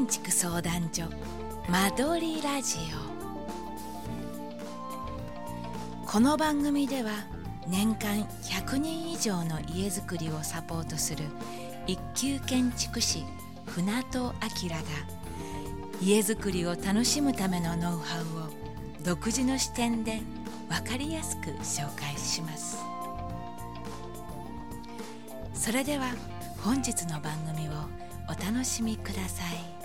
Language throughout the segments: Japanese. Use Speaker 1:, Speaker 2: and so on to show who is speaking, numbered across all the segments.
Speaker 1: 建築相談所間取りラジオ。この番組では年間100人以上の家づくりをサポートする一級建築士船戸明が家づくりを楽しむためのノウハウを独自の視点で分かりやすく紹介します。それでは本日の番組をお楽しみください。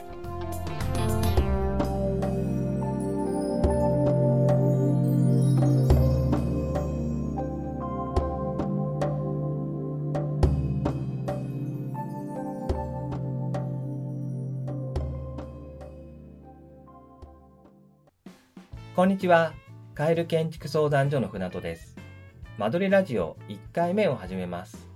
Speaker 2: こんにちは。カエル建築相談所の船戸です。間取りラジオ1回目を始めます。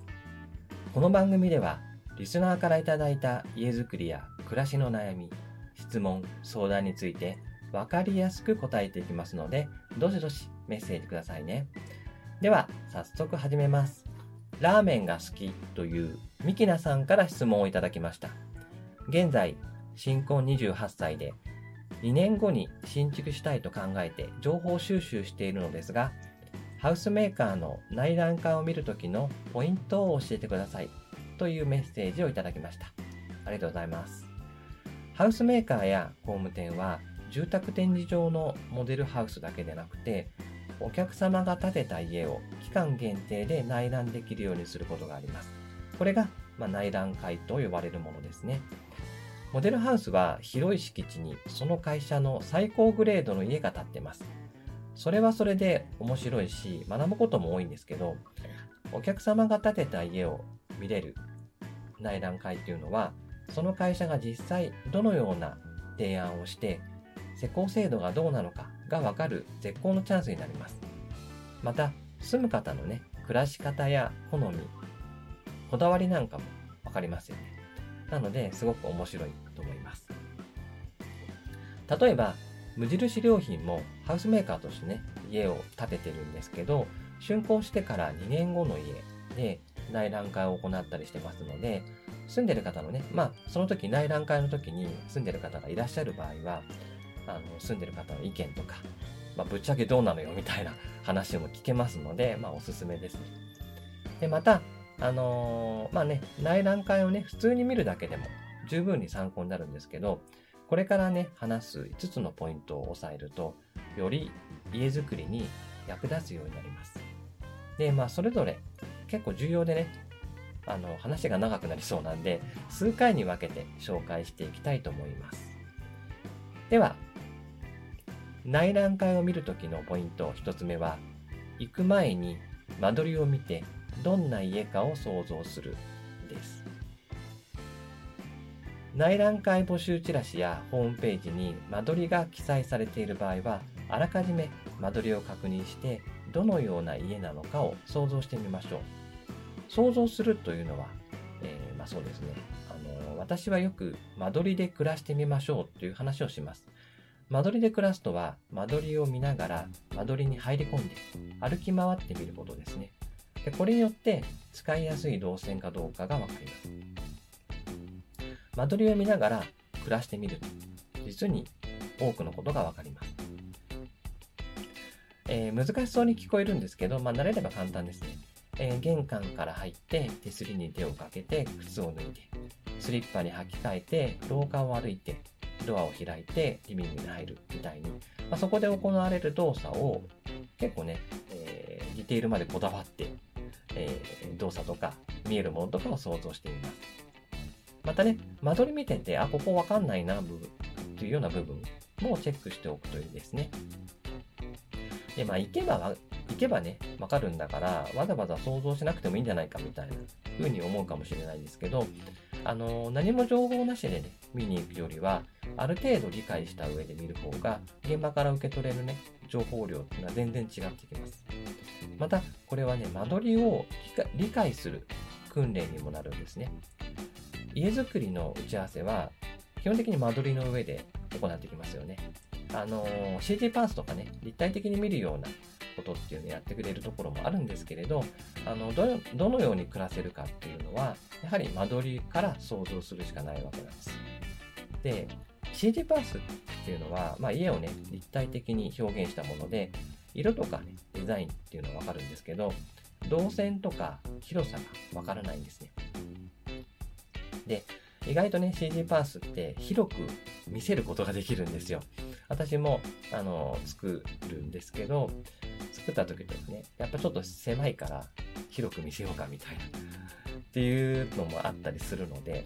Speaker 2: この番組では、リスナーからいただいた家づくりや暮らしの悩み、質問、相談について分かりやすく答えていきますので、どしどしメッセージくださいね。では、早速始めます。ラーメンが好きというミキナさんから質問をいただきました。現在、新婚28歳で2年後に新築したいと考えて情報収集しているのですが、ハウスメーカーの内覧化を見るときのポイントを教えてくださいというメッセージをいただきました。ありがとうございます。ハウスメーカーや工務店は住宅展示場のモデルハウスだけでなくて、お客様が建てた家を期間限定で内覧できるようにすることがあります。これが、まあ、内覧会と呼ばれるものですね。モデルハウスは広い敷地にその会社の最高グレードの家が建ってます。それはそれで面白いし学ぶことも多いんですけど、お客様が建てた家を見れる内覧会っていうのは、その会社が実際どのような提案をして、施工制度がどうなのかがわかる絶好のチャンスになります。また、住む方のね、暮らし方や好み、こだわりなんかもわかりますよね。なので、すごく面白いと思います。例えば、無印良品もハウスメーカーとしてね、家を建ててるんですけど、竣工してから2年後の家で内覧会を行ったりしてますので、住んでる方のね、まあ、その時内覧会の時に住んでる方がいらっしゃる場合は、あの住んでる方の意見とか、まあ、ぶっちゃけどうなのよみたいな話も聞けますので、まあ、おすすめです。で、また、あのーまあね、内覧会をね、普通に見るだけでも十分に参考になるんですけど、これからね、話す5つのポイントを押さえると、より家づくりに役立つようになります。で、まあ、それぞれ結構重要でね、あの、話が長くなりそうなんで、数回に分けて紹介していきたいと思います。では、内覧会を見るときのポイント1つ目は、行く前に間取りを見てどんな家かを想像するです。内覧会募集チラシやホームページに間取りが記載されている場合は、あらかじめ間取りを確認して、どのような家なのかを想像してみましょう。想像するというのは、えーまあそうですね。あの、私はよく間取りで暮らしてみましょうという話をします。間取りで暮らすとは、間取りを見ながら間取りに入り込んで歩き回ってみることですね。でこれによって使いやすい動線かどうかがわかります。間取りを見ながら暮らしてみると、実に多くのことがわかります。えー難しそうに聞こえるんですけど、まあ、慣れれば簡単ですね。えー玄関から入って手すりに手をかけて靴を脱いで、スリッパに履き替えて廊下を歩いて、ドアを開いてリビングに入るみたいに、まあ、そこで行われる動作を結構ね、えーディテールまでこだわって、えー動作とか見えるものとかを想像してみます。またね、間取り見てて、あ、ここわかんないな、部分、というような部分もチェックしておくといいですね。で、まあ、行けば、けばね、わかるんだから、わざわざ想像しなくてもいいんじゃないかみたいな風に思うかもしれないですけど、あの、何も情報なしでね、見に行くよりは、ある程度理解した上で見る方が、現場から受け取れるね、情報量っていうのは全然違ってきます。また、これはね、間取りを理解する訓練にもなるんですね。家づくりの打ち合わせは、基本的に間取りの上で行ってきますよね。あの、CG パーツとかね、立体的に見るようなことっていうのをやってくれるところもあるんですけれど、あの、どのどのように暮らせるかっていうのは、やはり間取りから想像するしかないわけなんです。で、CG パースっていうのは、まあ、家をね、立体的に表現したもので、色とかね、デザインっていうのはわかるんですけど、動線とか広さがわからないんですね。で、意外とね、CG パースって広く見せることができるんですよ。私も、あの、作るんですけど、作った時とかね、やっぱちょっと狭いから広く見せようかみたいな、っていうのもあったりするので、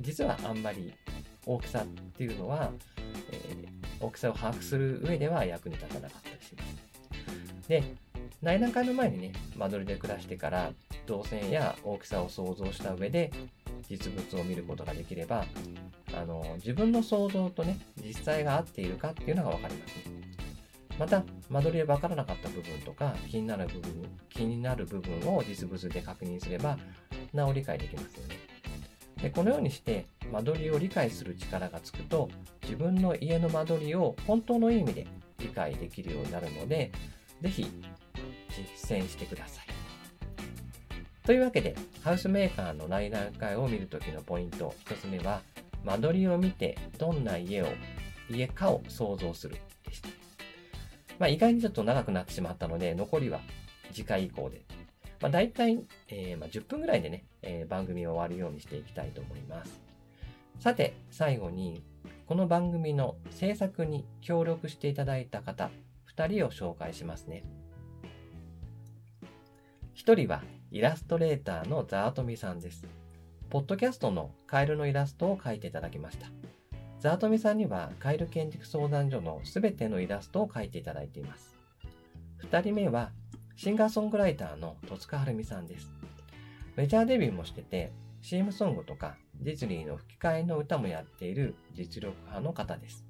Speaker 2: 実はあんまり大きさっていうのは、えー、大きさを把握する上では役に立たなかったりします。で、内覧会の前にね、間取りで暮らしてから動線や大きさを想像した上で実物を見ることができれば、あの、自分の想像とね、実際が合っているかっていうのがわかりますね。また、間取りでわからなかった部分とか、気になる部分、気になる部分を実物で確認すれば、なお理解できますよね。で、このようにして、間取りを理解する力がつくと、自分の家の間取りを本当の意味で理解できるようになるので、ぜひ実践してください。というわけで、ハウスメーカーの内覧会を見るときのポイント、1つ目は、間取りを見てどんな家を、家かを想像する。まあ、意外にちょっと長くなってしまったので、残りは次回以降で。まあ、大体、えー、まあ、10分ぐらいでね、えー、番組を終わるようにしていきたいと思います。さて、最後に、この番組の制作に協力していただいた方、2人を紹介しますね。1人はイラストレーターのザートミさんです。ポッドキャストのカエルのイラストを描いていただきました。ザートミさんにはカエル建築相談所のすべてのイラストを描いていただいています。2人目はシンガーソングライターの戸塚晴美さんです。メジャーデビューもしてて、CM ソングとかディズニーの吹き替えの歌もやっている実力派の方です。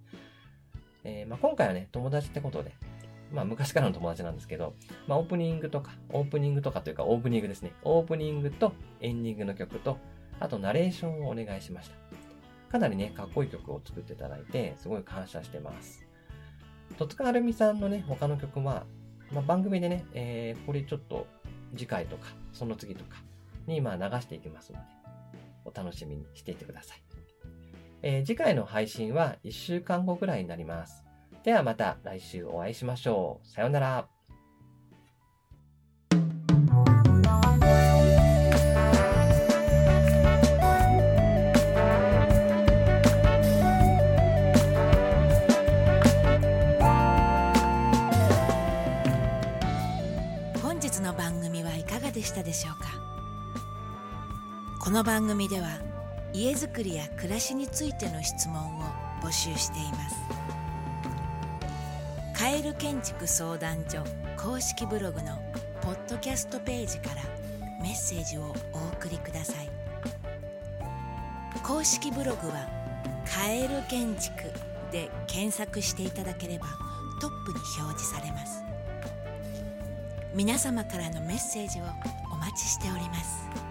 Speaker 2: えー、まあ、今回はね、友達ってことで、まあ昔からの友達なんですけど、まあオープニングとか、オープニングとかというかオープニングですね。オープニングとエンディングの曲と、あとナレーションをお願いしました。かなりね、かっこいい曲を作っていただいて、すごい感謝してます。戸塚はるみさんのね、他の曲は、まあ、番組でね、えー、これちょっと次回とか、その次とかにまあ流していきますので、お楽しみにしていてください。えー、次回の配信は1週間後ぐらいになります。ではまた来週お会いしましょう。さようなら。
Speaker 1: がでしたでしょうか？この番組では家づくりや暮らしについての質問を募集しています。カエル建築相談所公式ブログのポッドキャストページからメッセージをお送りください。公式ブログは「カエル建築」で検索していただければトップに表示されます。皆様からのメッセージを待ちしております。